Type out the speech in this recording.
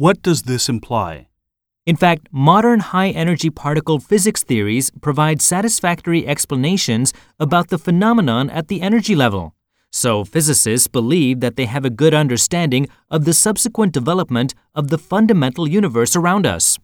What does this imply? In fact, modern high energy particle physics theories provide satisfactory explanations about the phenomenon at the energy level. So, physicists believe that they have a good understanding of the subsequent development of the fundamental universe around us.